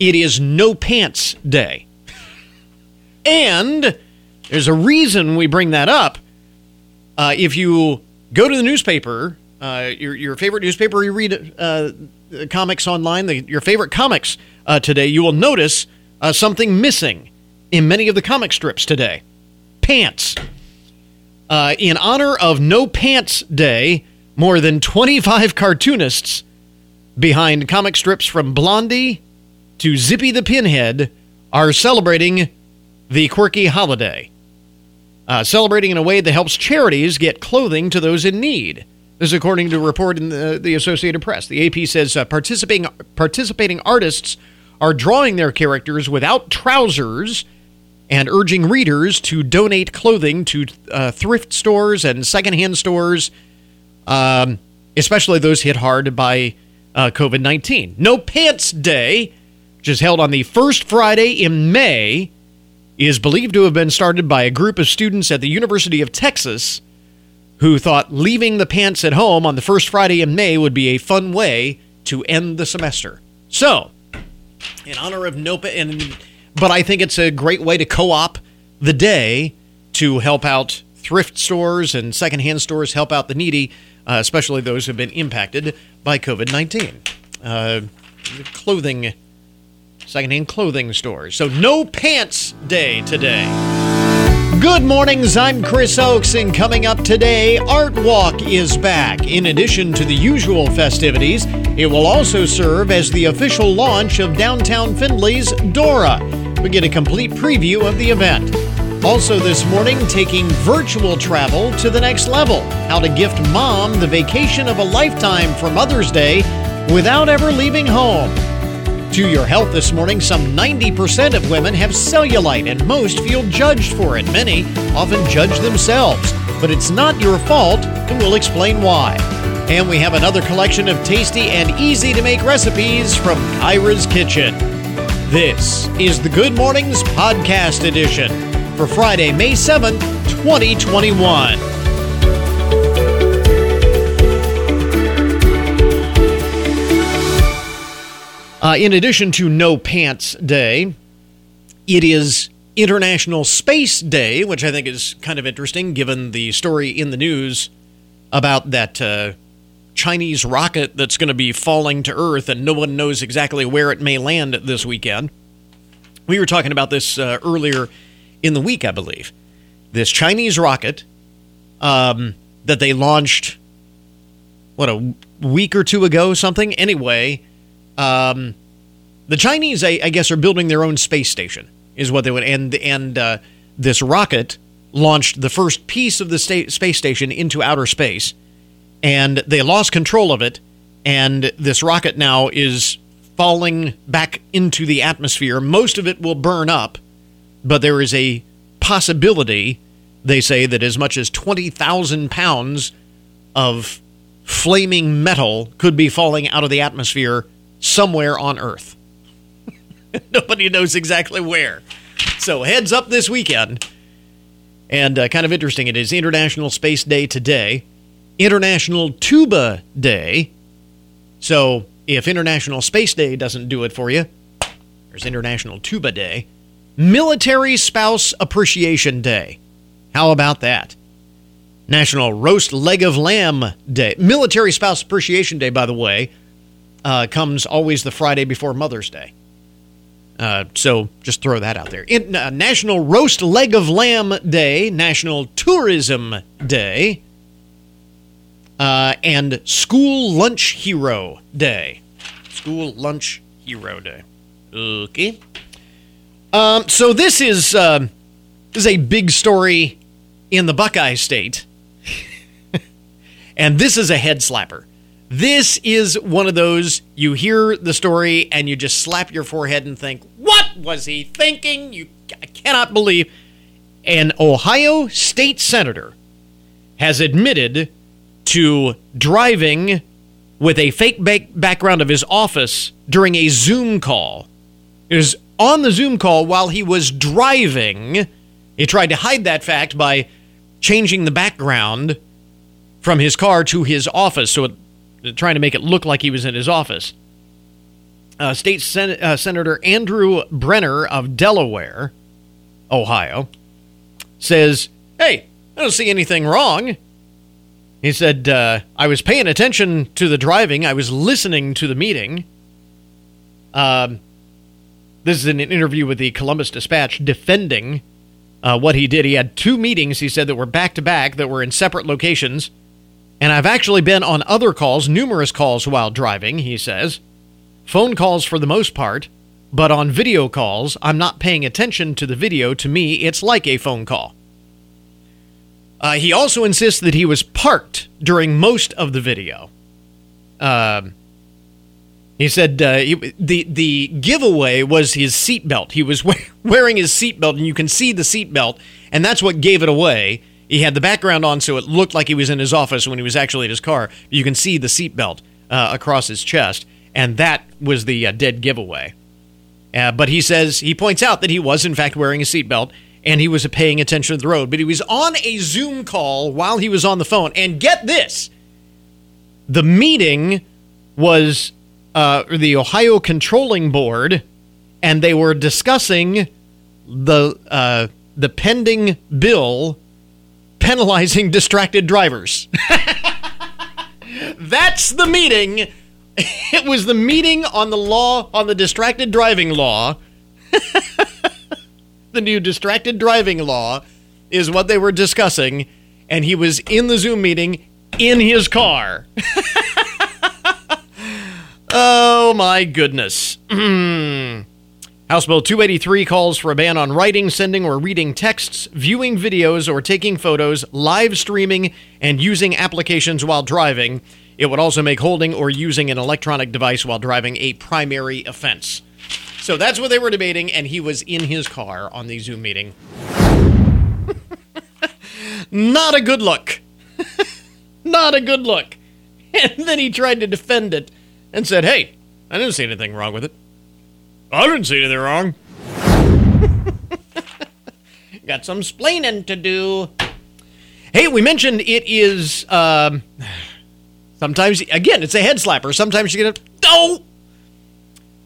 It is No Pants Day. And there's a reason we bring that up. Uh, if you go to the newspaper, uh, your, your favorite newspaper, you read uh, comics online, the, your favorite comics uh, today, you will notice uh, something missing in many of the comic strips today pants. Uh, in honor of No Pants Day, more than 25 cartoonists behind comic strips from Blondie to Zippy the Pinhead are celebrating the quirky holiday. Uh, celebrating in a way that helps charities get clothing to those in need. This is according to a report in the, the Associated Press. The AP says uh, participating participating artists are drawing their characters without trousers and urging readers to donate clothing to uh, thrift stores and secondhand stores, um, especially those hit hard by uh, COVID 19. No Pants Day, which is held on the first Friday in May, is believed to have been started by a group of students at the University of Texas who thought leaving the pants at home on the first Friday in May would be a fun way to end the semester. So, in honor of NOPA, and but I think it's a great way to co-op the day to help out thrift stores and secondhand stores, help out the needy, uh, especially those who have been impacted by COVID nineteen. Uh, clothing, secondhand clothing stores. So no pants day today. Good mornings, I'm Chris Oakes, and coming up today, Art Walk is back. In addition to the usual festivities, it will also serve as the official launch of downtown Findlay's Dora. We get a complete preview of the event. Also, this morning, taking virtual travel to the next level. How to gift mom the vacation of a lifetime for Mother's Day without ever leaving home. To your health this morning, some 90% of women have cellulite, and most feel judged for it. Many often judge themselves. But it's not your fault, and we'll explain why. And we have another collection of tasty and easy to make recipes from Kyra's Kitchen. This is the Good Mornings Podcast Edition for Friday, May 7th, 2021. Uh, in addition to No Pants Day, it is International Space Day, which I think is kind of interesting given the story in the news about that uh, Chinese rocket that's going to be falling to Earth and no one knows exactly where it may land this weekend. We were talking about this uh, earlier in the week, I believe. This Chinese rocket um, that they launched, what, a week or two ago, something? Anyway um, the Chinese, I, I, guess, are building their own space station, is what they would. And and uh, this rocket launched the first piece of the sta- space station into outer space, and they lost control of it. And this rocket now is falling back into the atmosphere. Most of it will burn up, but there is a possibility, they say, that as much as 20,000 pounds of flaming metal could be falling out of the atmosphere somewhere on Earth. Nobody knows exactly where. So, heads up this weekend. And uh, kind of interesting, it is International Space Day today, International Tuba Day. So, if International Space Day doesn't do it for you, there's International Tuba Day. Military Spouse Appreciation Day. How about that? National Roast Leg of Lamb Day. Military Spouse Appreciation Day, by the way, uh, comes always the Friday before Mother's Day. Uh, so just throw that out there. Uh, National Roast Leg of Lamb Day, National Tourism Day, uh, and School Lunch Hero Day. School Lunch Hero Day. Okay. Um, so this is uh, this is a big story in the Buckeye State, and this is a head slapper. This is one of those you hear the story and you just slap your forehead and think, "What was he thinking?" You I cannot believe an Ohio state senator has admitted to driving with a fake background of his office during a Zoom call. It was on the Zoom call while he was driving. He tried to hide that fact by changing the background from his car to his office so it trying to make it look like he was in his office. uh, State Sen- uh, Senator Andrew Brenner of Delaware, Ohio, says, Hey, I don't see anything wrong. He said, uh, I was paying attention to the driving, I was listening to the meeting. Um, this is an interview with the Columbus Dispatch defending uh, what he did. He had two meetings, he said, that were back to back, that were in separate locations. And I've actually been on other calls, numerous calls while driving, he says. Phone calls for the most part, but on video calls, I'm not paying attention to the video. To me, it's like a phone call. Uh, he also insists that he was parked during most of the video. Uh, he said uh, he, the the giveaway was his seatbelt. He was wearing his seatbelt, and you can see the seatbelt, and that's what gave it away. He had the background on, so it looked like he was in his office when he was actually in his car. You can see the seatbelt uh, across his chest, and that was the uh, dead giveaway. Uh, but he says he points out that he was in fact wearing a seatbelt and he was paying attention to the road. But he was on a Zoom call while he was on the phone. And get this the meeting was uh, the Ohio Controlling Board, and they were discussing the uh, the pending bill penalizing distracted drivers. That's the meeting. It was the meeting on the law on the distracted driving law the new distracted driving law is what they were discussing, and he was in the Zoom meeting in his car. oh my goodness. House Bill 283 calls for a ban on writing, sending, or reading texts, viewing videos, or taking photos, live streaming, and using applications while driving. It would also make holding or using an electronic device while driving a primary offense. So that's what they were debating, and he was in his car on the Zoom meeting. Not a good look. Not a good look. And then he tried to defend it and said, Hey, I didn't see anything wrong with it. I didn't see anything wrong. Got some splaining to do. Hey, we mentioned it is. Um, sometimes, again, it's a head slapper. Sometimes you get a. Oh!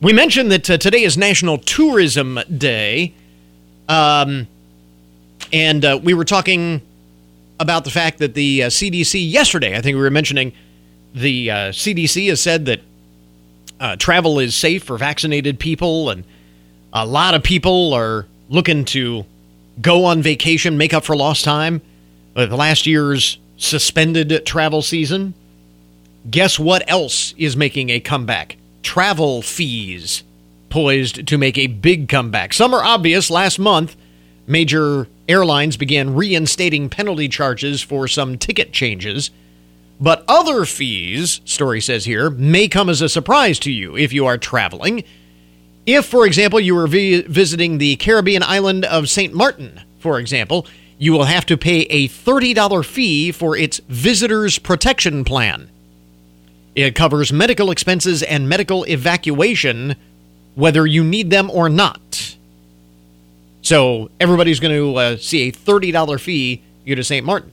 We mentioned that uh, today is National Tourism Day. Um, and uh, we were talking about the fact that the uh, CDC yesterday, I think we were mentioning the CDC uh, has said that uh, travel is safe for vaccinated people, and a lot of people are looking to go on vacation, make up for lost time with last year's suspended travel season. Guess what else is making a comeback? travel fees poised to make a big comeback. Some are obvious. Last month, major airlines began reinstating penalty charges for some ticket changes. But other fees, story says here, may come as a surprise to you if you are traveling. If, for example, you are vi- visiting the Caribbean island of St. Martin, for example, you will have to pay a $30 fee for its Visitors Protection Plan. It covers medical expenses and medical evacuation, whether you need them or not. So everybody's going to uh, see a $30 fee you to St. Martin.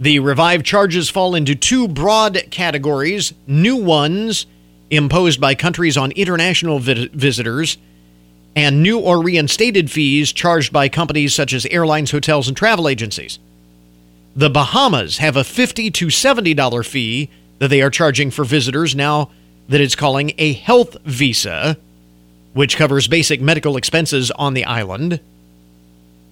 The revived charges fall into two broad categories new ones imposed by countries on international vi- visitors, and new or reinstated fees charged by companies such as airlines, hotels, and travel agencies. The Bahamas have a 50 to $70 fee that they are charging for visitors now that it's calling a health visa, which covers basic medical expenses on the island.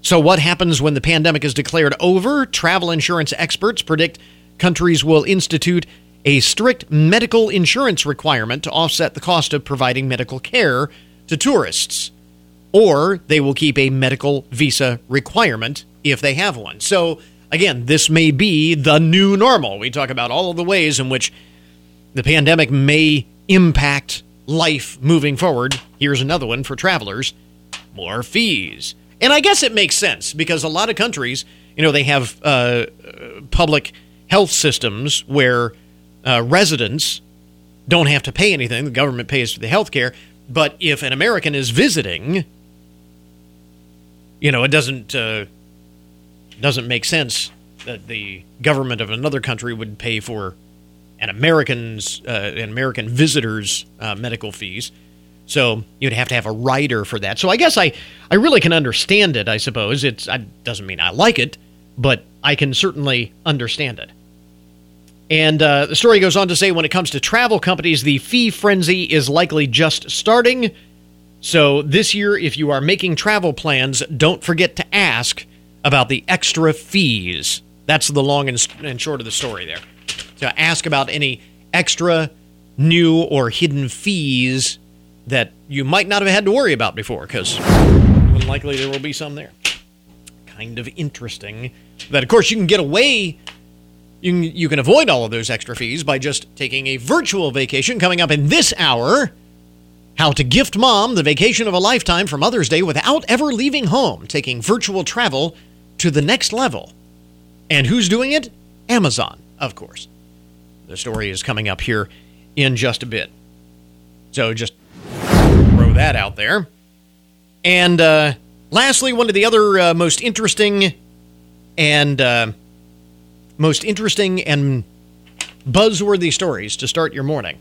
So, what happens when the pandemic is declared over? Travel insurance experts predict countries will institute a strict medical insurance requirement to offset the cost of providing medical care to tourists. Or they will keep a medical visa requirement if they have one. So, again, this may be the new normal. We talk about all of the ways in which the pandemic may impact life moving forward. Here's another one for travelers more fees. And I guess it makes sense because a lot of countries, you know, they have uh, public health systems where uh, residents don't have to pay anything. The government pays for the health care. But if an American is visiting, you know, it doesn't. Uh, doesn't make sense that the government of another country would pay for an Americans uh, and American visitors' uh, medical fees. So you'd have to have a writer for that. So I guess I, I really can understand it. I suppose it doesn't mean I like it, but I can certainly understand it. And uh, the story goes on to say when it comes to travel companies, the fee frenzy is likely just starting. So this year, if you are making travel plans, don't forget to ask about the extra fees. That's the long and short of the story there. To ask about any extra, new, or hidden fees that you might not have had to worry about before, because likely there will be some there. Kind of interesting that, of course, you can get away. You can, you can avoid all of those extra fees by just taking a virtual vacation coming up in this hour. How to gift mom the vacation of a lifetime for Mother's Day without ever leaving home, taking virtual travel to the next level. And who's doing it? Amazon, of course. The story is coming up here in just a bit. So just throw that out there. And uh, lastly, one of the other uh, most interesting and uh, most interesting and buzzworthy stories to start your morning.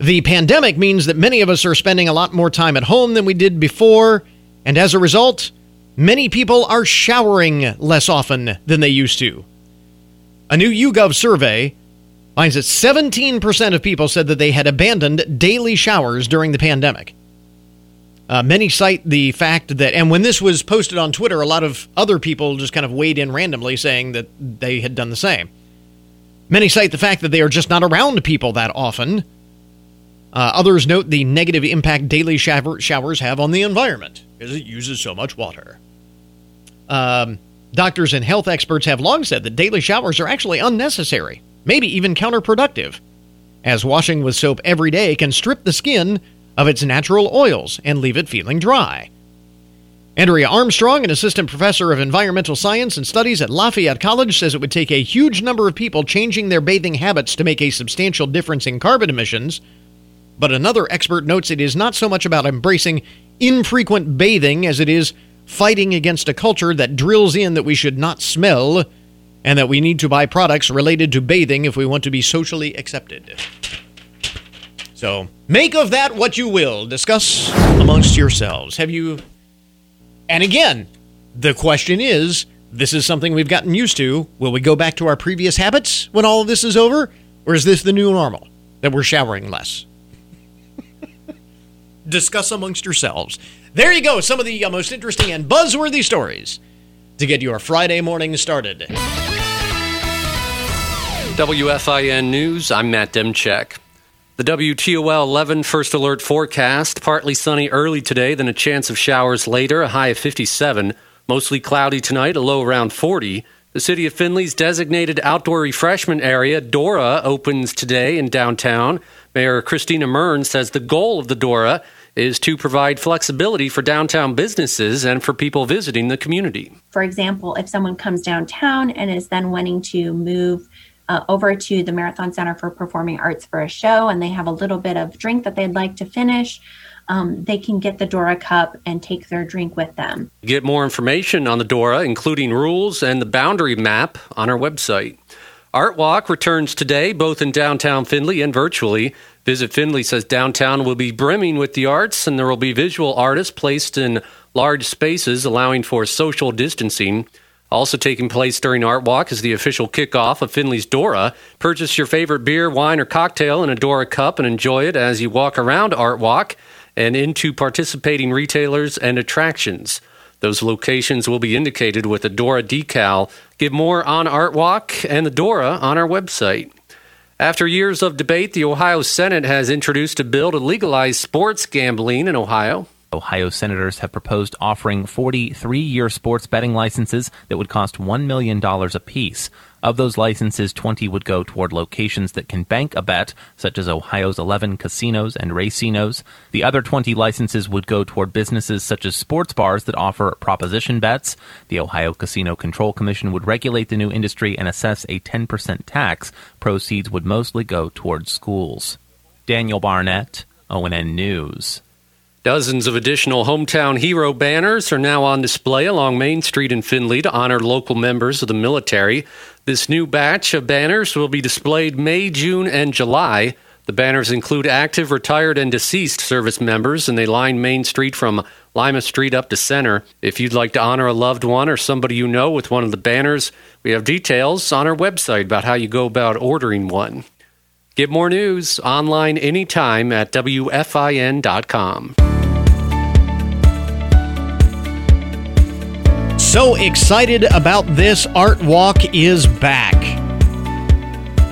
The pandemic means that many of us are spending a lot more time at home than we did before, and as a result, many people are showering less often than they used to. A new YouGov survey finds that 17% of people said that they had abandoned daily showers during the pandemic. Uh, many cite the fact that, and when this was posted on Twitter, a lot of other people just kind of weighed in randomly saying that they had done the same. Many cite the fact that they are just not around people that often. Uh, others note the negative impact daily shower- showers have on the environment because it uses so much water. Um, doctors and health experts have long said that daily showers are actually unnecessary, maybe even counterproductive, as washing with soap every day can strip the skin of its natural oils and leave it feeling dry. Andrea Armstrong, an assistant professor of environmental science and studies at Lafayette College, says it would take a huge number of people changing their bathing habits to make a substantial difference in carbon emissions. But another expert notes it is not so much about embracing infrequent bathing as it is fighting against a culture that drills in that we should not smell and that we need to buy products related to bathing if we want to be socially accepted. So make of that what you will. Discuss amongst yourselves. Have you. And again, the question is this is something we've gotten used to. Will we go back to our previous habits when all of this is over? Or is this the new normal that we're showering less? Discuss amongst yourselves. There you go. Some of the uh, most interesting and buzzworthy stories to get your Friday morning started. WFIN News, I'm Matt Demchek. The WTOL 11 first alert forecast partly sunny early today, then a chance of showers later, a high of 57. Mostly cloudy tonight, a low around 40. The City of Findlay's designated outdoor refreshment area, Dora, opens today in downtown. Mayor Christina Muryn says the goal of the Dora is to provide flexibility for downtown businesses and for people visiting the community. For example, if someone comes downtown and is then wanting to move uh, over to the Marathon Center for Performing Arts for a show and they have a little bit of drink that they'd like to finish, um, they can get the Dora cup and take their drink with them. Get more information on the Dora, including rules and the boundary map, on our website. Art Walk returns today, both in downtown Findlay and virtually. Visit Findlay says downtown will be brimming with the arts, and there will be visual artists placed in large spaces, allowing for social distancing. Also taking place during Art Walk is the official kickoff of Findlay's Dora. Purchase your favorite beer, wine, or cocktail in a Dora cup and enjoy it as you walk around Art Walk and into participating retailers and attractions. Those locations will be indicated with a Dora decal. Get more on Art Walk and the Dora on our website. After years of debate, the Ohio Senate has introduced a bill to legalize sports gambling in Ohio. Ohio senators have proposed offering 43 year sports betting licenses that would cost $1 million apiece. Of those licenses, 20 would go toward locations that can bank a bet, such as Ohio's 11 casinos and racinos. The other 20 licenses would go toward businesses such as sports bars that offer proposition bets. The Ohio Casino Control Commission would regulate the new industry and assess a 10% tax. Proceeds would mostly go toward schools. Daniel Barnett, ONN News. Dozens of additional hometown hero banners are now on display along Main Street in Findlay to honor local members of the military. This new batch of banners will be displayed May, June, and July. The banners include active, retired, and deceased service members, and they line Main Street from Lima Street up to Center. If you'd like to honor a loved one or somebody you know with one of the banners, we have details on our website about how you go about ordering one. Get more news online anytime at WFIN.com. So excited about this art walk is back.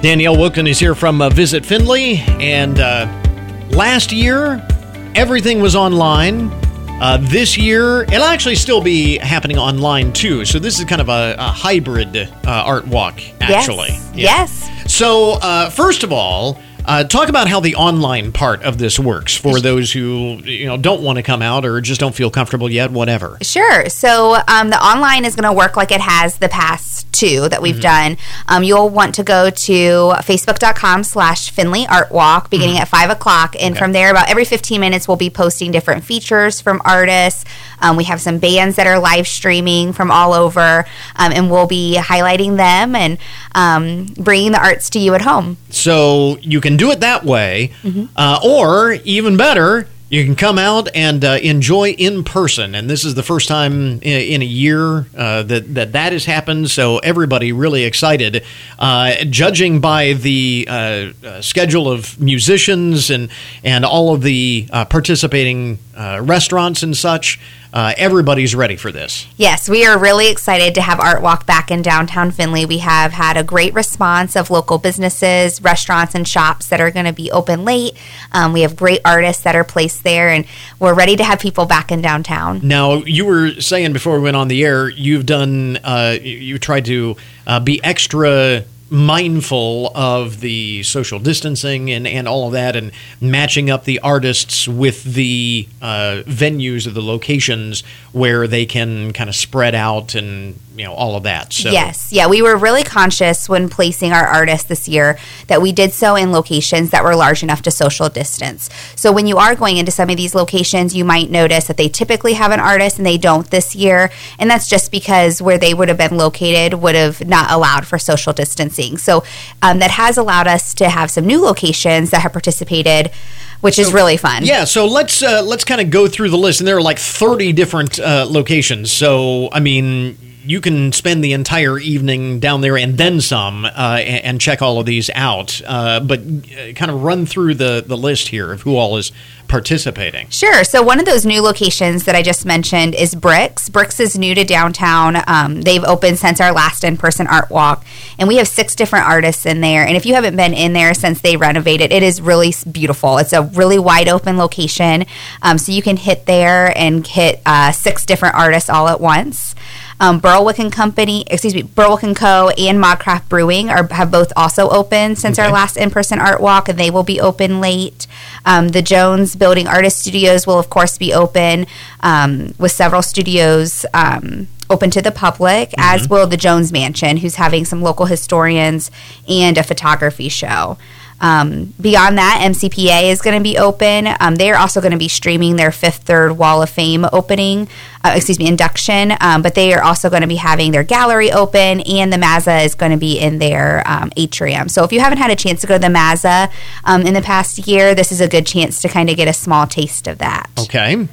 Danielle Wilkin is here from uh, Visit Findlay, and uh, last year everything was online. Uh, this year, it'll actually still be happening online too. So this is kind of a, a hybrid uh, art walk, actually. Yes. Yeah. yes. So uh, first of all, uh, talk about how the online part of this works for those who you know don't want to come out or just don't feel comfortable yet. Whatever. Sure. So um, the online is going to work like it has the past two that we've mm-hmm. done. Um, you'll want to go to facebook.com slash Findlay Art Walk beginning mm-hmm. at five o'clock, and okay. from there, about every fifteen minutes, we'll be posting different features from artists. Um, we have some bands that are live streaming from all over, um, and we'll be highlighting them and um, bringing the arts to you at home. So you can do it that way, mm-hmm. uh, or even better, you can come out and uh, enjoy in person. And this is the first time in, in a year uh, that, that that has happened. So everybody really excited. Uh, judging by the uh, uh, schedule of musicians and, and all of the uh, participating restaurants and such, uh, everybody's ready for this. Yes, we are really excited to have Art Walk back in downtown Findlay. We have had a great response of local businesses, restaurants, and shops that are going to be open late. Um, we have great artists that are placed there, and we're ready to have people back in downtown. Now, you were saying before we went on the air, you've done, uh, you tried to uh, be extra mindful of the social distancing and, and all of that and matching up the artists with the uh, venues or the locations where they can kind of spread out and you know all of that. So yes. Yeah we were really conscious when placing our artists this year that we did so in locations that were large enough to social distance. So when you are going into some of these locations you might notice that they typically have an artist and they don't this year. And that's just because where they would have been located would have not allowed for social distancing so um, that has allowed us to have some new locations that have participated which so, is really fun. Yeah, so let's uh, let's kind of go through the list, and there are like thirty different uh, locations. So I mean, you can spend the entire evening down there and then some uh, and, and, check all of these out. Uh, but uh, kind of run through the, the list here of who all is participating. Sure. So one of those new locations that I just mentioned is Bricks. Bricks is new to downtown. Um, they've opened since our last in person art walk, and we have six different artists in there. And if you haven't been in there since they renovated, it is really beautiful. It's a really wide open location, um, so you can hit there and hit uh, six different artists all at once. Um, Berwick and Company, excuse me, Berwick and Co. and Modcraft Brewing are have both also opened since okay. our last in person art walk, and they will be open late. Um, the Jones Building Artist Studios will, of course, be open um, with several studios um, open to the public, mm-hmm. as will the Jones Mansion, who's having some local historians and a photography show. Um, beyond that, MCPA is going to be open. Um, they're also going to be streaming their Fifth Third Wall of Fame opening, uh, excuse me, induction. Um, but they are also going to be having their gallery open, and the Mazza is going to be in their um, atrium. So if you haven't had a chance to go to the Mazza um, in the past year, this is a good chance to kind of get a small taste of that. Okay.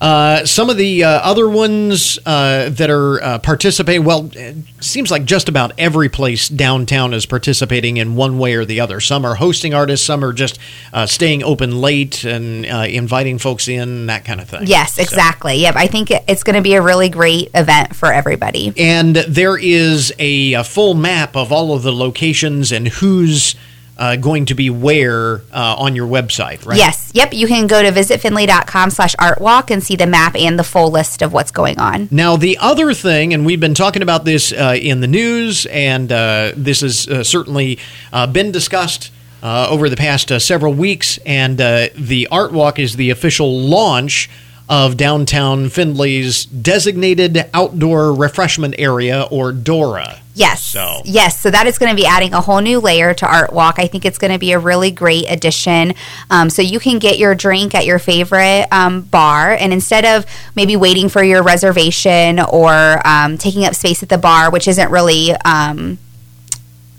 Uh, some of the uh, other ones uh, that are uh, participating, well, it seems like just about every place downtown is participating in one way or the other. Some are hosting artists, some are just uh, staying open late and inviting folks in, that kind of thing. Yes, exactly. So. Yep, I think it's going to be a really great event for everybody. And there is a, a full map of all of the locations and who's uh, going to be where uh, on your website, right? Yes. Yep. You can go to visitfindlay.com slash artwalk and see the map and the full list of what's going on. Now, the other thing, and we've been talking about this uh, in the news, and uh, this has uh, certainly uh, been discussed over the past several weeks, and the Art Walk is the official launch of downtown Findlay's designated outdoor refreshment area, or DORA. Yes. So. Yes. So that is going to be adding a whole new layer to Art Walk. I think it's going to be a really great addition. Um, so you can get your drink at your favorite um, bar, and instead of maybe waiting for your reservation or um, taking up space at the bar, which isn't really um,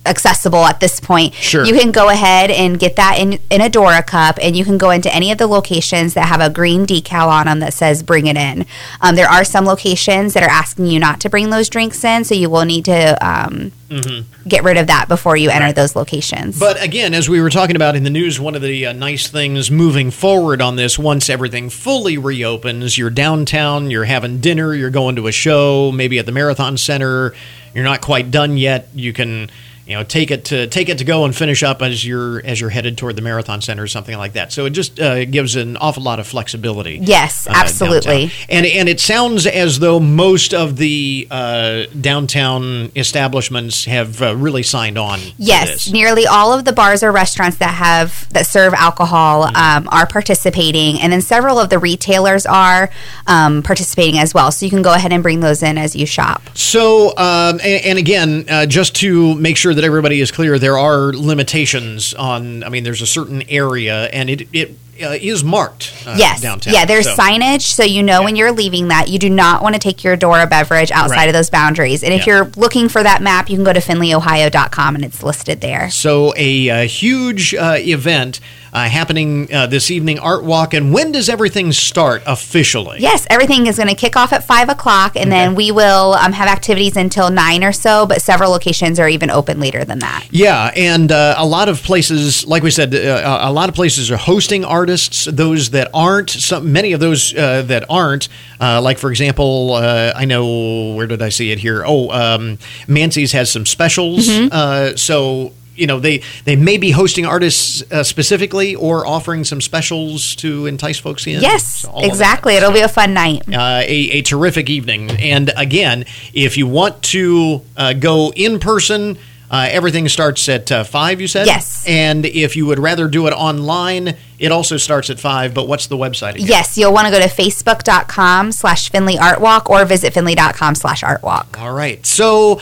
accessible at this point. Sure. You can go ahead and get that in in a Dora cup, and you can go into any of the locations that have a green decal on them that says "Bring it in." Um, there are some locations that are asking you not to bring those drinks in, so you will need to um, get rid of that before you enter those locations. But again, as we were talking about in the news, one of the uh, nice things moving forward on this, once everything fully reopens, you're downtown, you're having dinner, you're going to a show, maybe at the Marathon Center, you're not quite done yet. You can, you know, take it to take it to go and finish up as you're as you're headed toward the Marathon Center or something like that. So it just uh, gives an awful lot of flexibility. Yes, uh, absolutely. downtown. And and it sounds as though most of the uh, downtown establishments have uh, really signed on. Yes, this. nearly all of the bars or restaurants that have that serve alcohol um, are participating, and then several of the retailers are um, participating as well. So you can go ahead and bring those in as you shop. So, um, and, and again, uh, just to make sure that everybody is clear, there are limitations on. I mean, there's a certain area, and it it uh, is marked. Uh, yes, downtown. yeah. There's So- signage, so you know when you're leaving that you do not want to take your Dora beverage outside Right. of those boundaries. And if Yeah. you're looking for that map, you can go to findlayohio.com and it's listed there. So, a, uh huge uh, event uh, happening uh, this evening, Art Walk. And when does everything start officially? Yes, everything is going to kick off at five o'clock, and then we will um, have activities until nine or so. But several locations are even open later than that. Yeah, and uh, a lot of places, like we said, uh, a lot of places are hosting artists. Those that aren't, some many of those uh, that aren't, uh, like for example, uh, I know where did I see it here? Oh, um, Mancy's has some specials. Mm-hmm. Uh, so you know they they may be hosting artists uh, specifically or offering some specials to entice folks in. Yes, So all of that. exactly. It'll be a fun night. uh, a, a terrific evening. And again, if you want to uh, go in person, uh, everything starts at uh, five. You said Yes. And if you would rather do it online, it also starts at five. But what's the website again? Yes, you'll want to go to facebook.com slash Findlay Art Walk or visit findlay.com slash art walk. All right. So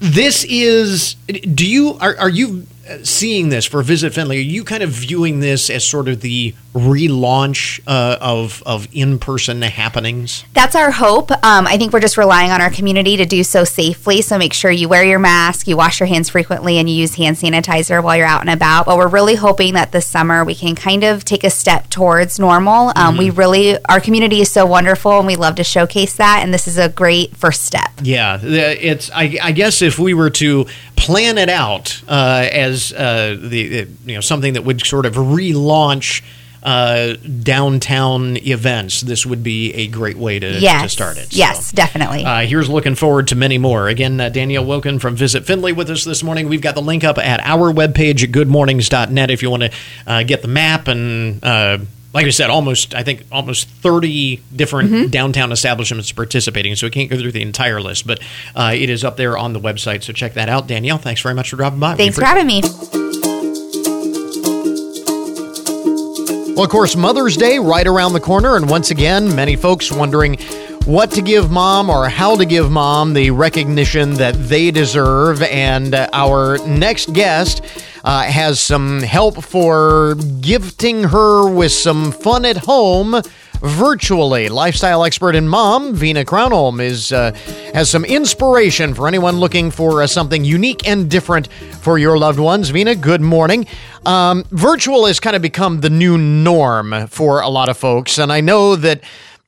this is. Do you are are you seeing this for Visit Findlay? Are you kind of viewing this as sort of the relaunch uh, of of in person happenings? That's our hope. Um, I think we're just relying on our community to do so safely. So make sure you wear your mask, you wash your hands frequently, and you use hand sanitizer while you're out and about. But we're really hoping that this summer we can kind of take a step towards normal. Um, We really, our community is so wonderful, and we love to showcase that. And this is a great first step. Yeah, it's. I, I guess if we were to plan it out uh, as uh, the, you know something that would sort of relaunch uh, downtown events, this would be a great way to, Yes, to start it. So, yes, definitely. Uh, here's looking forward to many more. Again, uh, Danielle Woken from Visit Findlay with us this morning. We've got the link up at our webpage at goodmornings.net if you want to uh, get the map and. Like I said, almost I think almost thirty different Mm-hmm. downtown establishments participating. So we can't go through the entire list, but uh, it is up there on the website. So check that out. Danielle, thanks very much for dropping by. We Thanks for having me. Well, of course, Mother's Day right around the corner, and once again, many folks wondering what to give mom or how to give mom the recognition that they deserve. And uh, our next guest uh, has some help for gifting her with some fun at home virtually. Lifestyle expert and mom, Vina Crownholm, is uh, has some inspiration for anyone looking for uh, something unique and different for your loved ones. Vina, good morning. Um, virtual has kind of become the new norm for a lot of folks, and I know that.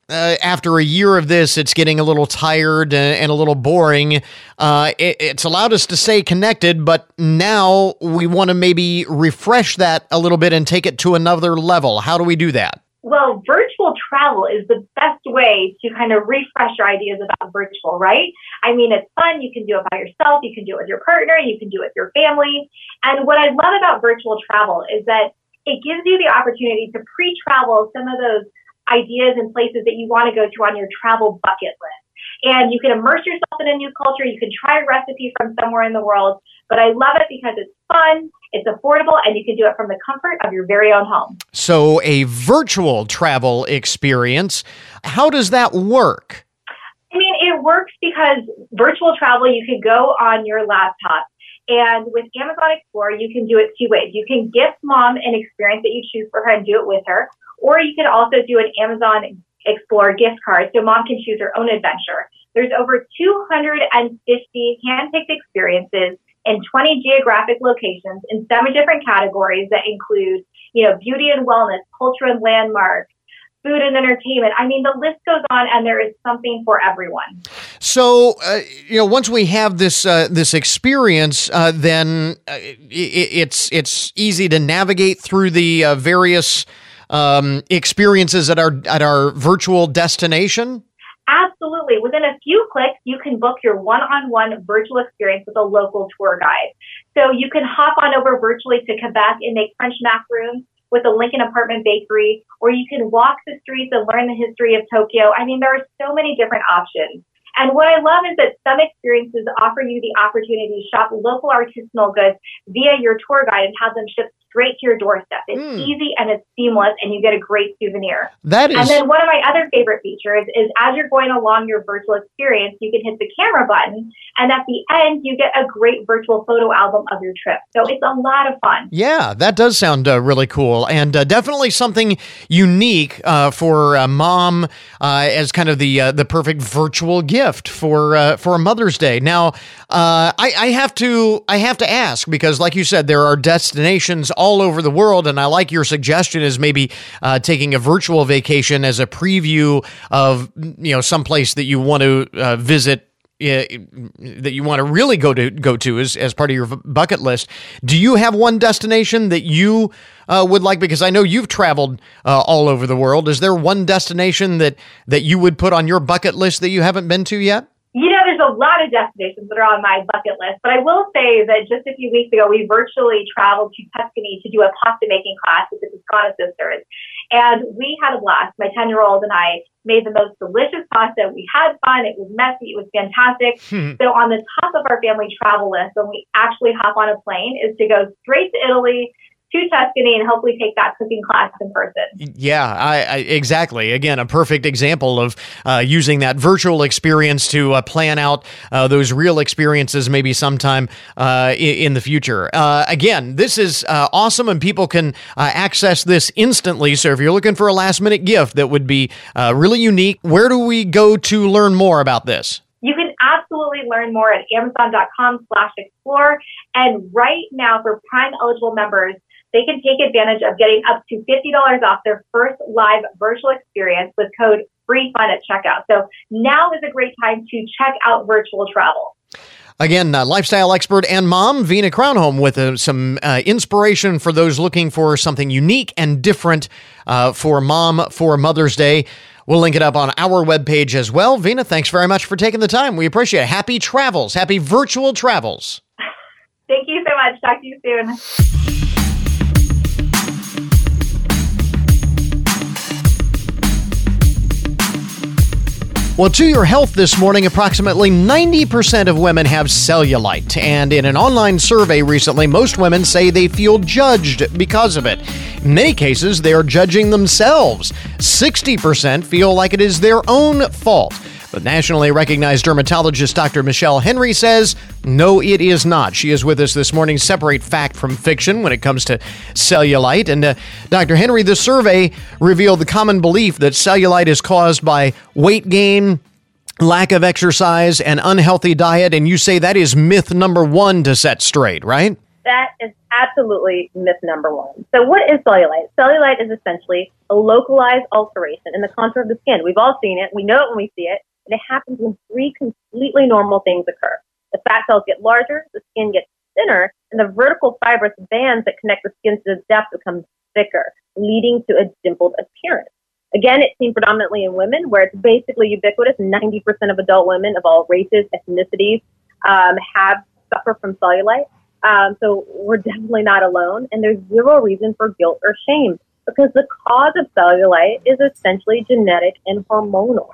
Uh, after a year of this, it's getting a little tired and, a little boring. Uh, it, it's allowed us to stay connected, but now we want to maybe refresh that a little bit and take it to another level. How do we do that? Well, virtual travel is the best way to kind of refresh your ideas about virtual, right? I mean, it's fun. You can do it by yourself. You can do it with your partner. You can do it with your family. And what I love about virtual travel is that it gives you the opportunity to pre-travel some of those ideas and places that you want to go to on your travel bucket list. And you can immerse yourself in a new culture. You can try a recipe from somewhere in the world. But I love it because it's fun, it's affordable, and you can do it from the comfort of your very own home. So, a virtual travel experience. How does that work? I mean, it works because virtual travel, you can go on your laptop. And with Amazon Explore, you can do it two ways. You can gift mom an experience that you choose for her and do it with her, or you can also do an Amazon Explore gift card so mom can choose her own adventure. There's over 250 handpicked experiences in 20 geographic locations in seven different categories that include, you know, beauty and wellness, culture and landmarks, food and entertainment. I mean, the list goes on, and there is something for everyone. So, uh, you know, once we have this uh, this experience, uh, then uh, it, it's it's easy to navigate through the uh, various um, experiences at our at our virtual destination. Absolutely. Within a few clicks, you can book your one on one virtual experience with a local tour guide. So you can hop on over virtually to Quebec and make French macaroons with the Lincoln Apartment Bakery, or you can walk the streets and learn the history of Tokyo. I mean, there are so many different options. And what I love is that some experiences offer you the opportunity to shop local artisanal goods via your tour guide and have them shipped straight to your doorstep. It's mm. easy and it's seamless, and you get a great souvenir. That is. And then one of my other favorite features is as you're going along your virtual experience, you can hit the camera button, and at the end, you get a great virtual photo album of your trip. So it's a lot of fun. Yeah, that does sound uh, really cool, and uh, definitely something unique uh, for mom uh, as kind of the uh, the perfect virtual gift for uh, for Mother's Day. Now, I, I have to I have to ask because, like you said, there are destinations all over the world. And I like your suggestion is maybe uh, taking a virtual vacation as a preview of you know some place that you want to uh, visit uh, that you want to really go to go to as, as part of your bucket list. Do you have one destination that you uh, would like? Because I know you've traveled uh, all over the world. Is there one destination that that you would put on your bucket list that you haven't been to yet? You know, there's a lot of destinations that are on my bucket list, but I will say that just a few weeks ago, we virtually traveled to Tuscany to do a pasta making class with the Toscana sisters. And we had a blast. My 10 year old and I made the most delicious pasta. We had fun. It was messy. It was fantastic. Hmm. So on the top of our family travel list, when we actually hop on a plane, is to go straight to Italy to Tuscany and hopefully take that cooking class in person. Yeah, I, I, exactly. Again, a perfect example of uh, using that virtual experience to uh, plan out uh, those real experiences maybe sometime uh, in, in, the future. Uh, again, this is uh, awesome and people can access this instantly. So if you're looking for a last minute gift that would be really unique, where do we go to learn more about this? You can absolutely learn more at amazon.com slash explore. And right now for Prime eligible members, they can take advantage of getting up to $50 off their first live virtual experience with code FREEFUN at checkout. So now is a great time to check out virtual travel. Again, uh, lifestyle expert and mom, Vina Crownholm, with uh, some uh, inspiration for those looking for something unique and different uh, for mom for Mother's Day. We'll link it up on our webpage as well. Vina, thanks very much for taking the time. We appreciate it. Happy travels. Happy virtual travels. Thank you so much. Talk to you soon. Well, to your health this morning, approximately 90% of women have cellulite. And in an online survey recently, most women say they feel judged because of it. In many cases, they are judging themselves. 60% feel like it is their own fault. But nationally recognized dermatologist Dr. Michelle Henry says, no, it is not. She is with us this morning. Separate fact from fiction when it comes to cellulite. And uh, Dr. Henry, the survey revealed the common belief that cellulite is caused by weight gain, lack of exercise, and unhealthy diet. And you say that is myth number one to set straight, right? That is absolutely myth number one. So, what is cellulite? Cellulite is essentially a localized alteration in the contour of the skin. We've all seen it. We know it when we see it. And it happens when three completely normal things occur. The fat cells get larger, the skin gets thinner, and the vertical fibrous bands that connect the skin to the depth become thicker, leading to a dimpled appearance. Again, it's seen predominantly in women, where it's basically ubiquitous. 90% of adult women of all races, ethnicities, um, have suffer from cellulite. Um, so we're definitely not alone, and there's zero reason for guilt or shame because the cause of cellulite is essentially genetic and hormonal.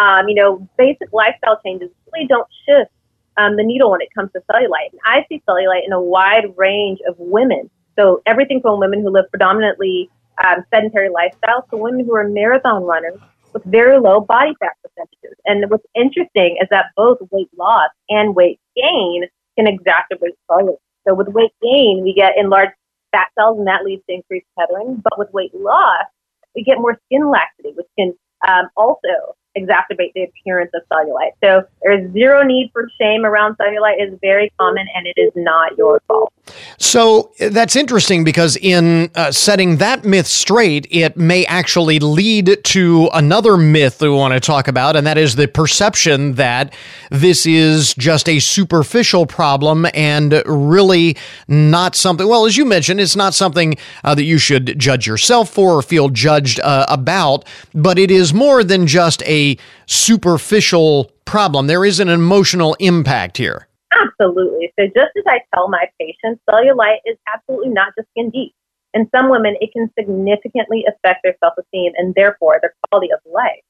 Um, you know, basic lifestyle changes really don't shift um, the needle when it comes to cellulite. And I see cellulite in a wide range of women. So everything from women who live predominantly um, sedentary lifestyles to women who are marathon runners with very low body fat percentages. And what's interesting is that both weight loss and weight gain can exacerbate cellulite. So with weight gain, we get enlarged fat cells, and that leads to increased tethering. But with weight loss, we get more skin laxity, which can um, also exacerbate the appearance of cellulite. So there's zero need for shame around cellulite. It's very common and it is not your fault. So that's interesting because in uh, setting that myth straight, it may actually lead to another myth that we want to talk about, and that is the perception that this is just a superficial problem and really not something. Well, as you mentioned, it's not something uh, that you should judge yourself for or feel judged uh, about, but it is more than just a superficial problem. There is an emotional impact here. Absolutely. So just as I tell my patients, cellulite is absolutely not just skin deep. In some women, it can significantly affect their self-esteem and therefore their quality of life.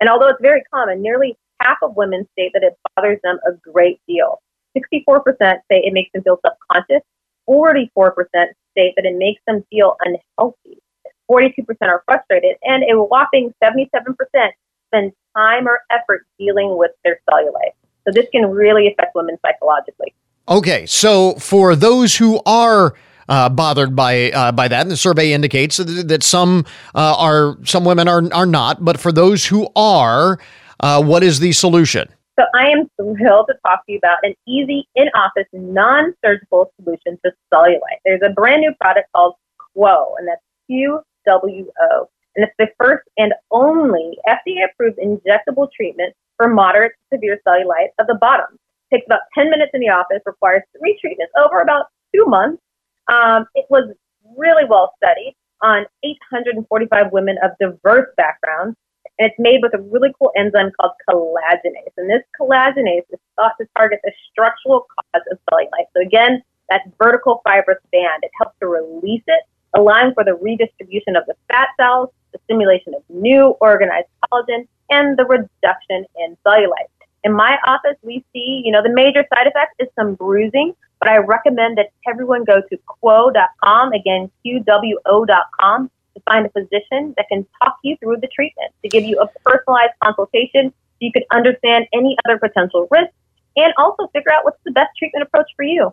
And although it's very common, nearly half of women state that it bothers them a great deal. 64% say it makes them feel subconscious. 44% state that it makes them feel unhealthy. 42% are frustrated, and a whopping 77% spend time or effort dealing with their cellulite. So this can really affect women psychologically. Okay, so for those who are uh, bothered by uh, by that, and the survey indicates that, that some uh, are some women are are not, but for those who are, uh, what is the solution? So I am thrilled to talk to you about an easy in-office non-surgical solution to cellulite. There's a brand new product called Qwo, and that's Q W O, and it's the first and only FDA-approved injectable treatment for moderate to severe cellulite of the bottom. It Takes about 10 minutes in the office, requires three treatments over about two months. Um, it was really well studied on 845 women of diverse backgrounds, and it's made with a really cool enzyme called collagenase. And this collagenase is thought to target the structural cause of cellulite. So again, that vertical fibrous band, it helps to release it, allowing for the redistribution of the fat cells, stimulation of new organized collagen, and the reduction in cellulite. In my office, we see, you know, the major side effect is some bruising, but I recommend that everyone go to qwo.com, again, qwo.com, to find a physician that can talk you through the treatment, to give you a personalized consultation so you can understand any other potential risks and also figure out what's the best treatment approach for you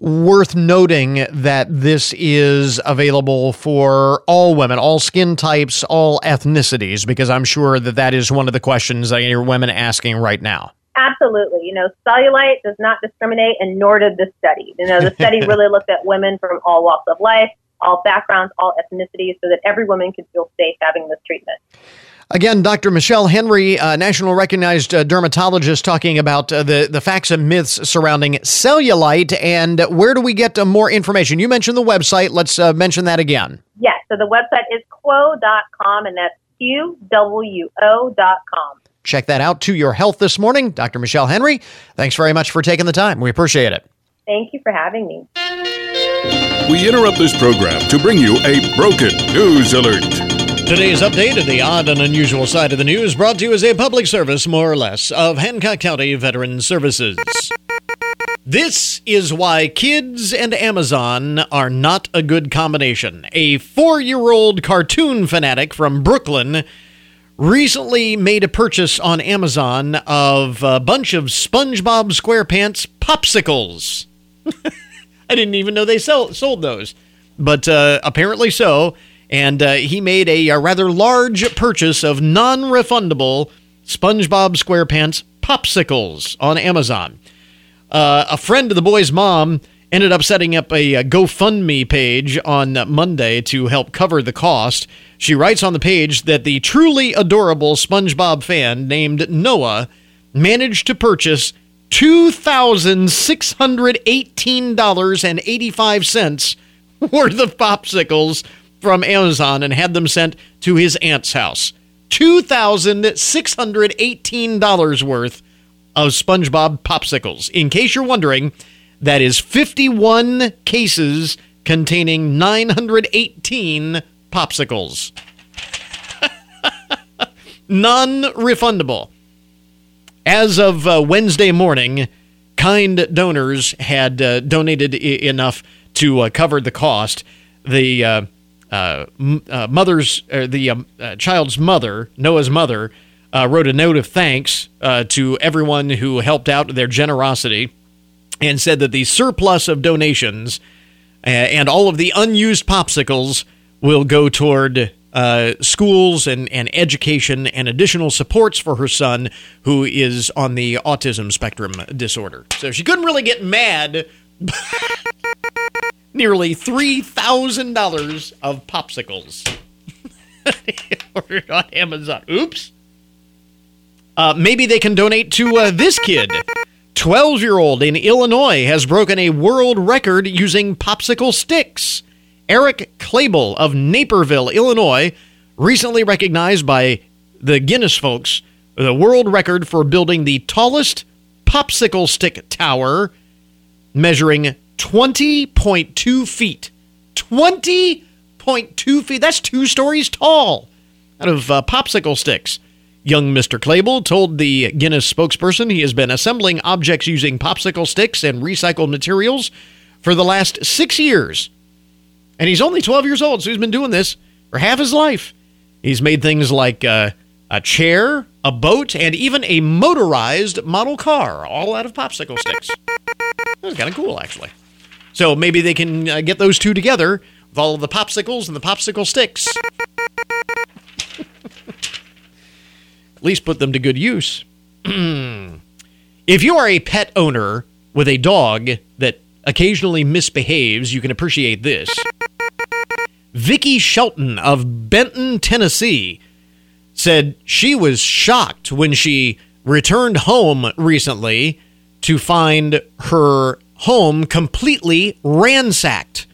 worth noting that this is available for all women, all skin types, all ethnicities, because I'm sure that that is one of the questions that your women asking right now. Absolutely. You know, cellulite does not discriminate, and nor did the study. You know, the study really looked at women from all walks of life, all backgrounds, all ethnicities, so that every woman could feel safe having this treatment. Again, Dr. Michelle Henry, uh, national recognized uh, dermatologist, talking about uh, the, the facts and myths surrounding cellulite. And where do we get uh, more information? You mentioned the website. Let's uh, mention that again. Yes. So the website is qwo.com, and that's Q-W-O.com. Check that out to your health this morning. Dr. Michelle Henry, thanks very much for taking the time. We appreciate it. Thank you for having me. We interrupt this program to bring you a broken news alert. Today's update of the odd and unusual side of the news brought to you as a public service, more or less, of Hancock County Veteran Services. This is why kids and Amazon are not a good combination. A four year old cartoon fanatic from Brooklyn recently made a purchase on Amazon of a bunch of SpongeBob SquarePants popsicles. I didn't even know they sell, sold those, but uh, apparently so and uh, he made a, a, rather large purchase of non refundable SpongeBob SquarePants popsicles on Amazon. Uh, a friend of the boy's mom ended up setting up a, a GoFundMe page on Monday to help cover the cost. She writes on the page that the truly adorable SpongeBob fan named Noah managed to purchase $2,618.85 worth of popsicles from Amazon and had them sent to his aunt's house. $2,618 worth of SpongeBob popsicles. In case you're wondering, that is 51 cases containing 918 popsicles. Non refundable. As of uh, Wednesday morning, kind donors had uh, donated I- enough to uh, cover the cost. The uh, uh, mother's uh, the um, uh, child's mother, Noah's mother, uh, wrote a note of thanks to everyone who helped out their generosity, and said that the surplus of donations and all of the unused popsicles will go toward schools and, and education and additional supports for her son who is on the autism spectrum disorder. So she couldn't really get mad. Nearly $3,000 of popsicles ordered on Amazon. Oops. Uh, maybe they can donate to uh, this kid. 12 year old in Illinois has broken a world record using popsicle sticks. Eric Klebel of Naperville, Illinois, recently recognized by the Guinness folks the world record for building the tallest popsicle stick tower, measuring 20.2 feet. 20.2 feet. That's two stories tall out of uh, popsicle sticks. Young Mr. Klebel told the Guinness spokesperson he has been assembling objects using popsicle sticks and recycled materials for the last six years. And he's only 12 years old, so he's been doing this for half his life. He's made things like uh, a chair, a boat, and even a motorized model car, all out of popsicle sticks. That was kind of cool, actually. So maybe they can uh, get those two together with all of the popsicles and the popsicle sticks. At least put them to good use. if you are a pet owner with a dog that occasionally misbehaves, you can appreciate this. Vicky Shelton of Benton, Tennessee, said she was shocked when she returned home recently to find her home completely ransacked.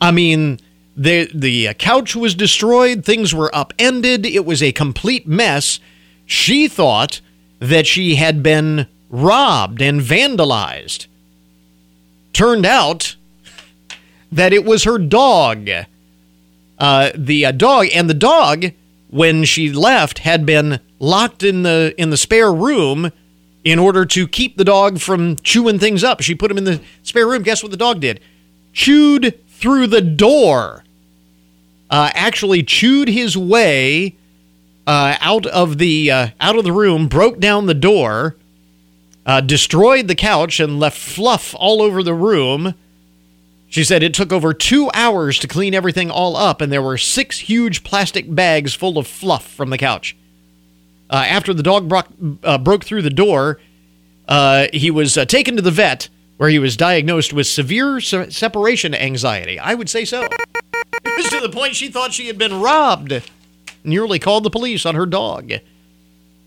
I mean, the the couch was destroyed, things were upended, it was a complete mess. She thought that she had been robbed and vandalized. Turned out that it was her dog. Uh, the uh, dog and the dog, when she left, had been locked in the in the spare room in order to keep the dog from chewing things up. She put him in the spare room. Guess what the dog did? Chewed through the door. Uh, actually, chewed his way uh, out of the uh, out of the room, broke down the door, uh, destroyed the couch, and left fluff all over the room. She said it took over two hours to clean everything all up, and there were six huge plastic bags full of fluff from the couch. Uh, after the dog broke, uh, broke through the door, uh, he was uh, taken to the vet where he was diagnosed with severe se- separation anxiety. I would say so. It was to the point she thought she had been robbed. Nearly called the police on her dog.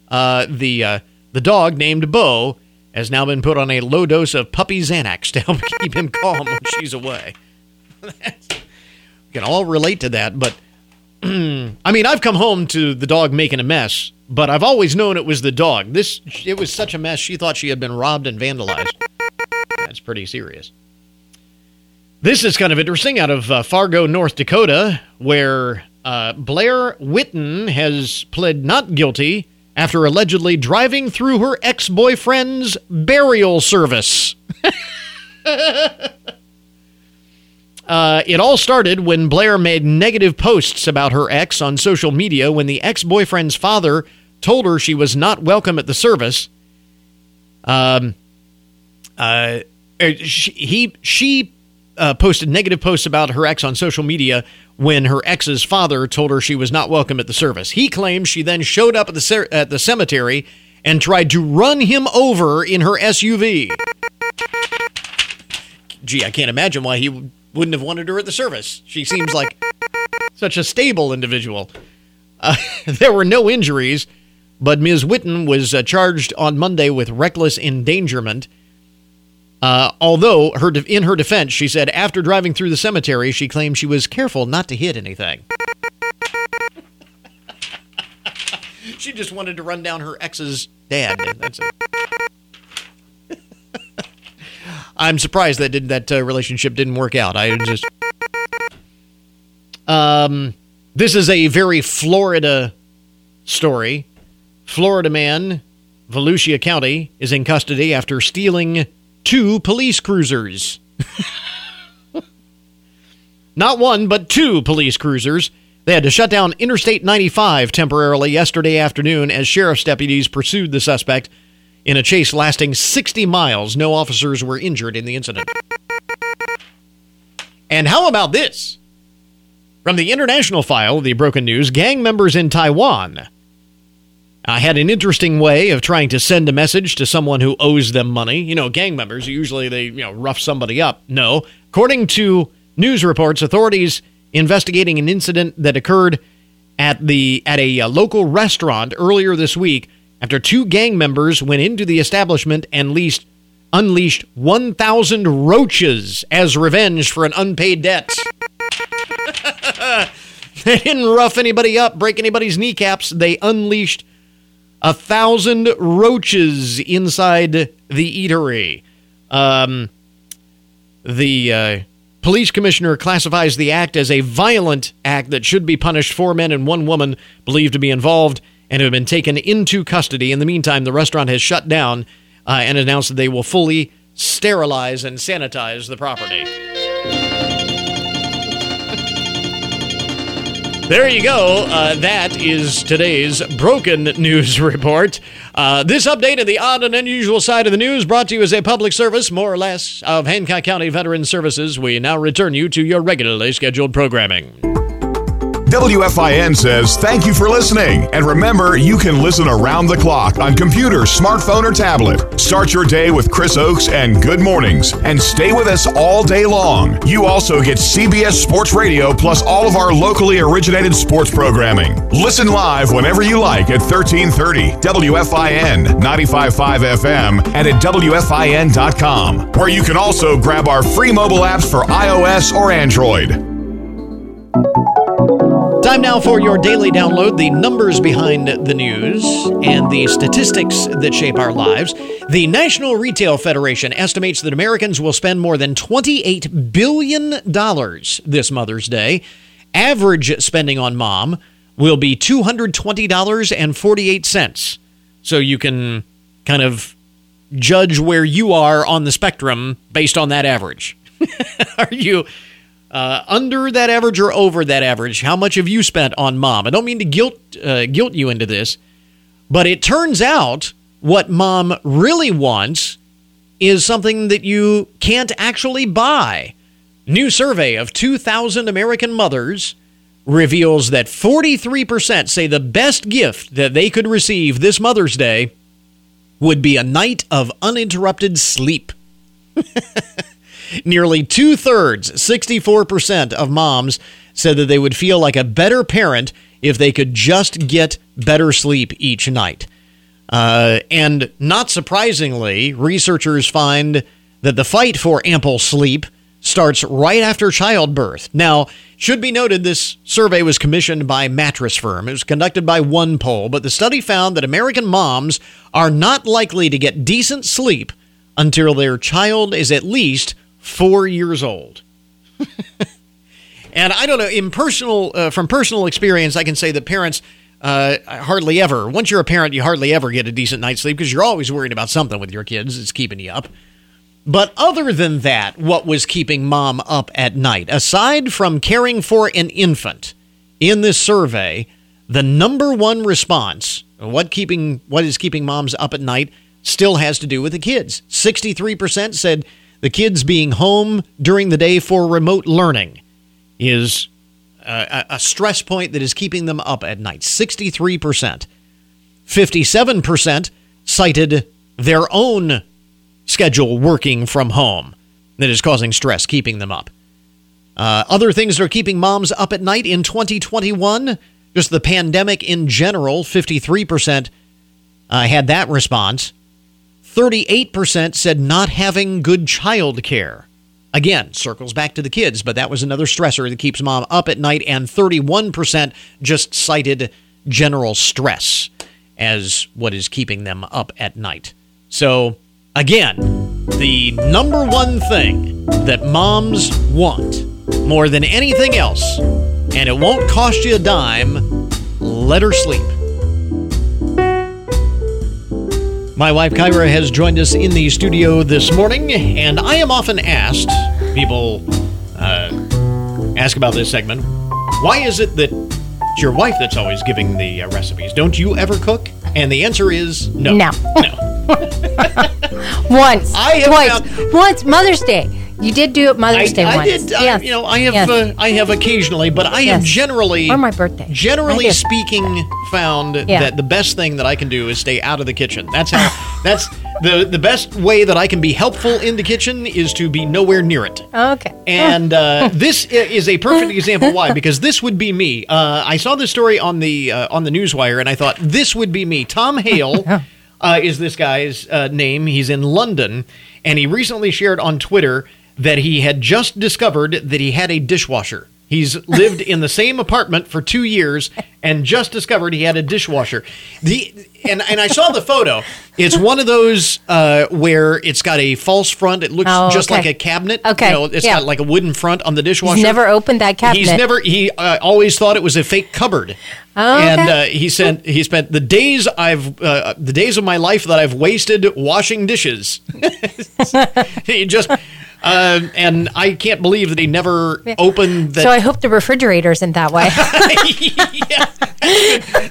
Uh, the uh, the dog named Bo has now been put on a low dose of puppy Xanax to help keep him calm when she's away. we can all relate to that, but I mean, I've come home to the dog making a mess, but I've always known it was the dog. This it was such a mess. She thought she had been robbed and vandalized. That's pretty serious. This is kind of interesting out of uh, Fargo, North Dakota, where uh, Blair Whitten has pled not guilty after allegedly driving through her ex boyfriend's burial service. uh, it all started when Blair made negative posts about her ex on social media when the ex boyfriend's father told her she was not welcome at the service. Um, uh, she, he she uh, posted negative posts about her ex on social media when her ex's father told her she was not welcome at the service. He claims she then showed up at the cer- at the cemetery and tried to run him over in her SUV. Gee, I can't imagine why he wouldn't have wanted her at the service. She seems like such a stable individual. Uh, there were no injuries, but Ms. Whitten was uh, charged on Monday with reckless endangerment. Uh, although her de- in her defense, she said after driving through the cemetery, she claimed she was careful not to hit anything. she just wanted to run down her ex's dad. That's it. I'm surprised that did that uh, relationship didn't work out. I just um, this is a very Florida story. Florida man, Volusia County, is in custody after stealing two police cruisers. Not one, but two police cruisers. They had to shut down Interstate 95 temporarily yesterday afternoon as sheriff's deputies pursued the suspect in a chase lasting 60 miles. No officers were injured in the incident. And how about this? From the international file the broken news, gang members in Taiwan uh, had an interesting way of trying to send a message to someone who owes them money. You know, gang members usually they you know rough somebody up. No, according to news reports, authorities investigating an incident that occurred at the at a, a local restaurant earlier this week after two gang members went into the establishment and leased unleashed 1,000 roaches as revenge for an unpaid debt. they didn't rough anybody up, break anybody's kneecaps. They unleashed a thousand roaches inside the eatery. Um, the uh, police commissioner classifies the act as a violent act that should be punished. Four men and one woman believed to be involved and have been taken into custody. In the meantime, the restaurant has shut down uh, and announced that they will fully sterilize and sanitize the property. There you go. Uh, that is today's broken news report. Uh, this update of the odd and unusual side of the news brought to you as a public service, more or less, of Hancock County Veteran Services. We now return you to your regularly scheduled programming. WFIN says thank you for listening. And remember, you can listen around the clock on computer, smartphone, or tablet. Start your day with Chris Oaks and Good Mornings and stay with us all day long. You also get CBS Sports Radio plus all of our locally originated sports programming. Listen live whenever you like at 1330 WFIN 95.5 FM and at WFIN.com, where you can also grab our free mobile apps for iOS or Android. Time now for your daily download the numbers behind the news and the statistics that shape our lives. The National Retail Federation estimates that Americans will spend more than $28 billion this Mother's Day. Average spending on mom will be $220.48. So you can kind of judge where you are on the spectrum based on that average. are you uh, under that average or over that average? How much have you spent on mom? I don't mean to guilt uh, guilt you into this, but it turns out what mom really wants is something that you can't actually buy. New survey of 2,000 American mothers reveals that 43% say the best gift that they could receive this Mother's Day would be a night of uninterrupted sleep. Nearly two thirds, 64% of moms said that they would feel like a better parent if they could just get better sleep each night. Uh, and not surprisingly, researchers find that the fight for ample sleep starts right after childbirth. Now, should be noted this survey was commissioned by Mattress Firm. It was conducted by OnePoll, but the study found that American moms are not likely to get decent sleep until their child is at least four years old. and I don't know, in personal, uh, from personal experience, I can say that parents uh, hardly ever, once you're a parent, you hardly ever get a decent night's sleep because you're always worried about something with your kids. It's keeping you up. But other than that, what was keeping mom up at night? Aside from caring for an infant, in this survey, the number one response, what keeping what is keeping moms up at night, still has to do with the kids. 63% said the kids being home during the day for remote learning is a, a stress point that is keeping them up at night. 63%. 57% cited their own schedule working from home that is causing stress, keeping them up. Uh, other things that are keeping moms up at night in 2021, just the pandemic in general, 53% uh, had that response. 38% said not having good child care. Again, circles back to the kids, but that was another stressor that keeps mom up at night. And 31% just cited general stress as what is keeping them up at night. So, again, the number one thing that moms want more than anything else, and it won't cost you a dime, let her sleep. My wife Kyra has joined us in the studio this morning, and I am often asked, people uh, ask about this segment, why is it that it's your wife that's always giving the uh, recipes? Don't you ever cook? And the answer is no. No. No. Once, I have twice, found- once Mother's Day. You did do it Mother's I, Day I once. did. I, Yes. you know, I have. Yes. Uh, I have occasionally, but I have Yes. generally. Or my birthday. I Generally did. speaking, found Yeah. that the best thing that I can do is stay out of the kitchen. That's how. that's the the best way that I can be helpful in the kitchen is to be nowhere near it. Okay. And uh, this i- is a perfect example why, because this would be me. Uh, I saw this story on the uh, on the newswire, and I thought this would be me. Tom Hale uh, is this guy's uh, name. He's in London, and he recently shared on Twitter that he had just discovered that he had a dishwasher. He's lived in the same apartment for two years and just discovered he had a dishwasher. The and and I saw the photo. It's one of those uh, where it's got a false front. It looks Oh, just okay. like a cabinet. Okay, you know, it's yeah. got like a wooden front on the dishwasher. He's never opened that cabinet. He's never. He uh, always thought it was a fake cupboard. Oh, okay. And uh, he said he spent the days I've uh, the days of my life that I've wasted washing dishes. he just uh, and I can't believe that he never opened that. so I hope the refrigerator isn't that way.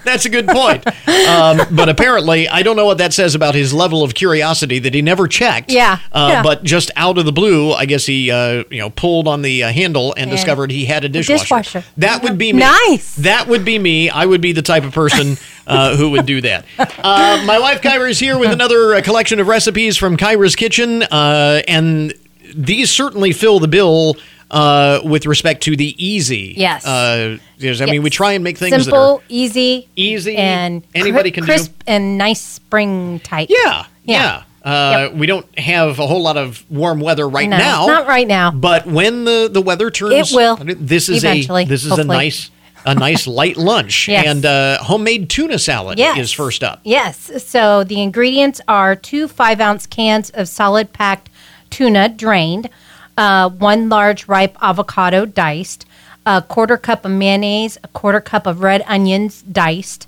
That's a good point. Um, but apparently, I don't know what that says about his level of curiosity that he never checked. Yeah, Uh, yeah. But just out of the blue, I guess he uh, you know pulled on the uh, handle and And discovered he had a dishwasher. dishwasher. That would be me. Nice. That would be me. I would be the type of person uh, who would do that. Uh, my wife Kyra is here with another uh, collection of recipes from Kyra's Kitchen, uh, and these certainly fill the bill. Uh, with respect to the easy, Yes. Uh, yes, I mean, we try and make things Simple, easy, easy, and anybody cri- can do. crisp and nice spring type. Yeah, yeah. Yeah. Uh, We don't have a whole lot of warm weather right No, now. not right now. But when the, the weather turns, It will, This is eventually, a this is hopefully. a nice a nice light lunch Yes. and uh, homemade tuna salad Yes. is first up. Yes. So the ingredients are two five ounce cans of solid packed tuna drained, uh, one large ripe avocado diced, a quarter cup of mayonnaise, a quarter cup of red onions diced,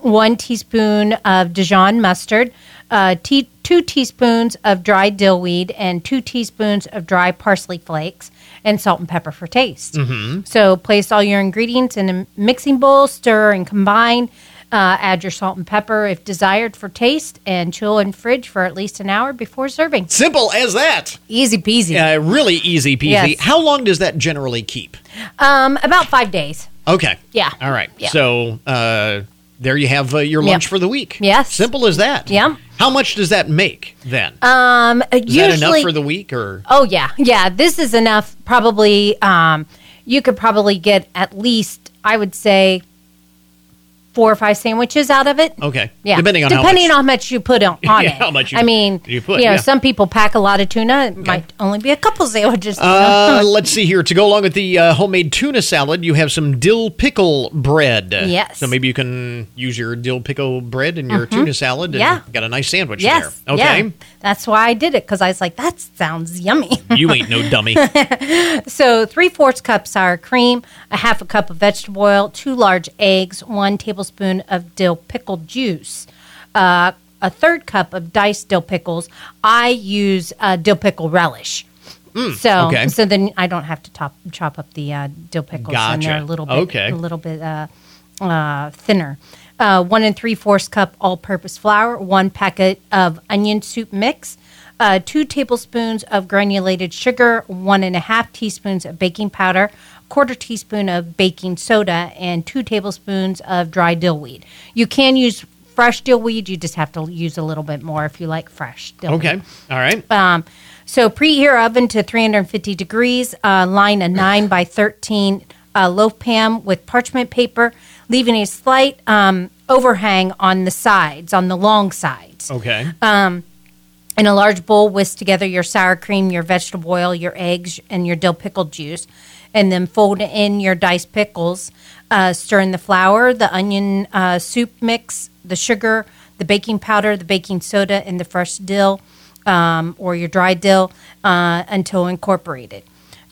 one teaspoon of Dijon mustard, uh, tea, two teaspoons of dried dill weed, and two teaspoons of dry parsley flakes, and salt and pepper for taste. Mm-hmm. So place all your ingredients in a mixing bowl, stir and combine. Uh, add your salt and pepper if desired for taste, and chill in fridge for at least an hour before serving. Simple as that. Easy peasy. Uh, really easy peasy. Yes. How long does that generally keep? Um, about five days. Okay. Yeah. All right. Yeah. So uh, there you have uh, your lunch Yep. for the week. Yes. Simple as that. Yeah. How much does that make then? Um, is usually, that enough for the week or? Oh yeah, yeah. This is enough. Probably, um, you could probably get at least, I would say, four or five sandwiches out of it. Okay. Yeah, Depending on depending how much. on how much you put on, on Yeah, it. how much you- I mean, you put, You know, yeah. some people pack a lot of tuna. It might only be a couple sandwiches. Uh, let's see here. To go along with the uh, homemade tuna salad, you have some dill pickle bread. Yes. So maybe you can use your dill pickle bread in your tuna salad and Yeah. got a nice sandwich yes. there. Okay. Yeah. That's why I did it because I was like, that sounds yummy. You ain't no dummy. So, three fourths cup sour cream, a half a cup of vegetable oil, two large eggs, one tablespoon of dill pickle juice, uh, a third cup of diced dill pickles. I use uh, dill pickle relish. so, Mm, okay. so then I don't have to top, chop up the uh, dill pickles, and they're a little bit, Okay. a little bit uh, thinner. Uh, one and three fourths cup all-purpose flour, one packet of onion soup mix, uh, two tablespoons of granulated sugar, one and a half teaspoons of baking powder, quarter teaspoon of baking soda, and two tablespoons of dry dillweed. You can use fresh dillweed. You just have to use a little bit more if you like fresh dillweed. okay. All right. Um, so preheat your oven to 350 degrees. Uh, line a 9 by 13 uh, loaf pan with parchment paper, leaving a slight um, overhang on the sides, on the long sides. Okay. In a large bowl, whisk together your sour cream, your vegetable oil, your eggs, and your dill pickle juice, and then fold in your diced pickles. Uh, stir in the flour, the onion uh, soup mix, the sugar, the baking powder, the baking soda, and the fresh dill um, or your dry dill uh, until incorporated.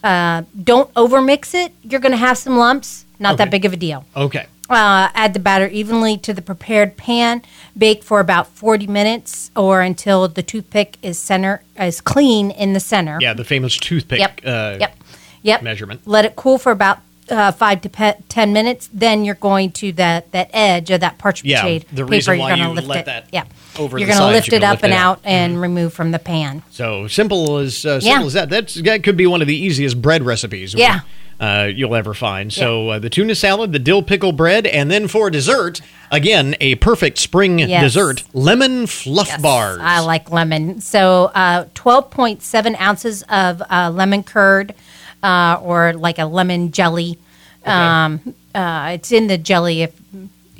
Uh, don't overmix it. You're going to have some lumps. Not Okay. that big of a deal. Okay. Uh, add the batter evenly to the prepared pan. Bake for about 40 minutes or until the toothpick is center is clean in the center. Yeah, the famous toothpick Yep. uh, yep. Yep. measurement. Let it cool for about uh, five to pe- ten minutes, then you're going to that that edge of that parchment Yeah, shade the paper. reason you're why gonna you lift let it. that yeah, over you're gonna lift it up lift and out. Mm-hmm. and remove from the pan. So simple as uh, Yeah. simple as that. That's that could be one of the easiest bread recipes. Yeah. Uh, you'll ever find. So uh, the tuna salad, the dill pickle bread, and then for dessert, again a perfect spring Yes. dessert: lemon fluff bars. I like lemon. So, uh, 12.7 ounces of uh, lemon curd uh, or like a lemon jelly. Um, uh, it's in the jelly if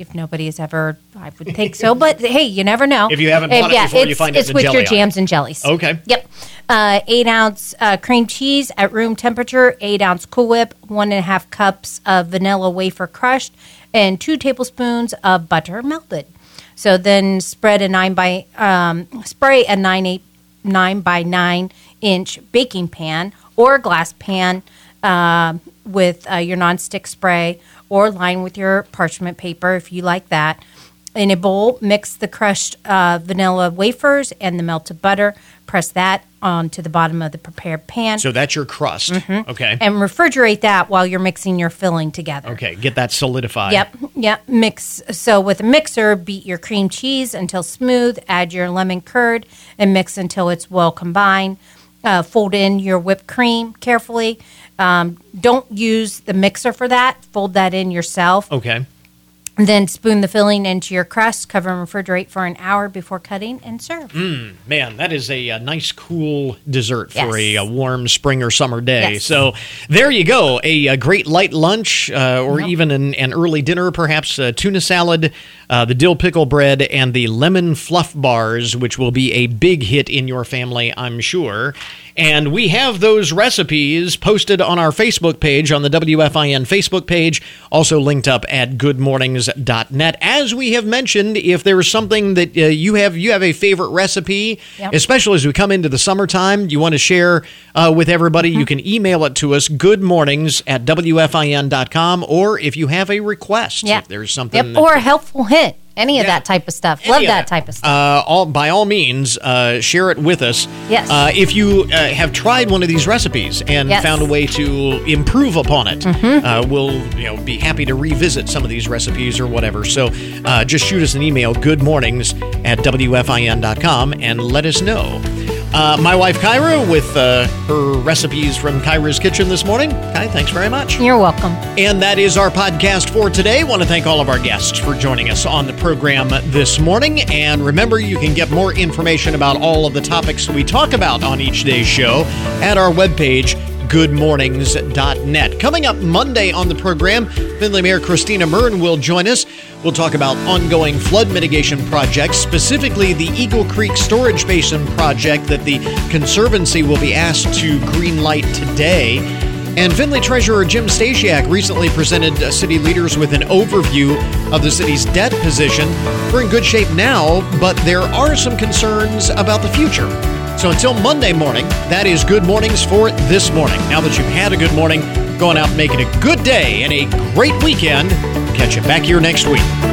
if nobody has ever, I would think so. But hey, you never know. If you haven't bought it before, you it's, find it it's with jelly your jams and jellies. Okay. Yep. Uh, eight ounce uh, cream cheese at room temperature, eight ounce Cool Whip, one and a half cups of vanilla wafer crushed, and two tablespoons of butter melted. So then spread a nine by um, spray a nine eight nine by nine inch baking pan or a glass pan uh, with uh, your nonstick spray or line with your parchment paper if you like that. In a bowl, mix the crushed uh, vanilla wafers and the melted butter. Press that onto the bottom of the prepared pan So that's your crust. Mhm. Okay. and refrigerate that while you're mixing your filling together. okay. Get that solidified. Yep, yep. Mix. So with a mixer, beat your cream cheese until smooth. Add your lemon curd and mix until it's well combined. Uh, fold in your whipped cream carefully. Um, don't use the mixer for that. Fold that in yourself. Okay. And then spoon the filling into your crust. Cover and refrigerate for an hour before cutting and serve. Mm, man, that is a, uh nice, cool dessert for Yes. a, uh warm spring or summer day. Yes. So there you go. A, a great light lunch uh, or even an, an early dinner, perhaps uh, tuna salad, uh, the dill pickle bread, and the lemon fluff bars, which will be a big hit in your family, I'm sure. And we have those recipes posted on our Facebook page, on the WFIN Facebook page, also linked up at goodmornings.net. As we have mentioned, if there's something that uh, you have, you have a favorite recipe, Yep. especially as we come into the summertime, you want to share uh, with everybody, you can email it to us, goodmornings at WFIN.com, or if you have a request, Yeah. if there's something. Yep. that- Or a helpful hint. Any of that type of stuff. Love Any of that type of stuff. uh, all by all means, uh, share it with us. Yes. Uh, if you uh, have tried one of these recipes and Yes. found a way to improve upon it, Mhm. uh, we'll you know be happy to revisit some of these recipes or whatever. So uh, just shoot us an email, good mornings at wfin.com, and let us know. Uh, my wife Kyra with uh, her recipes from Kyra's Kitchen this morning. Kai, thanks very much. You're welcome. And that is our podcast for today. Want to thank all of our guests for joining us on the program this morning. And remember, you can get more information about all of the topics we talk about on each day's show at our webpage, goodmornings.net. Coming up Monday on the program, Findlay Mayor Christina Muryn will join us. We'll talk about ongoing flood mitigation projects, specifically the Eagle Creek Storage Basin project that the Conservancy will be asked to greenlight today. And Findlay Treasurer Jim Stasiak recently presented uh, city leaders with an overview of the city's debt position. We're in good shape now, but there are some concerns about the future. So until Monday morning, that is good mornings for this morning. Now that you've had a good morning, going out making a good day and a great weekend, catch you back here next week.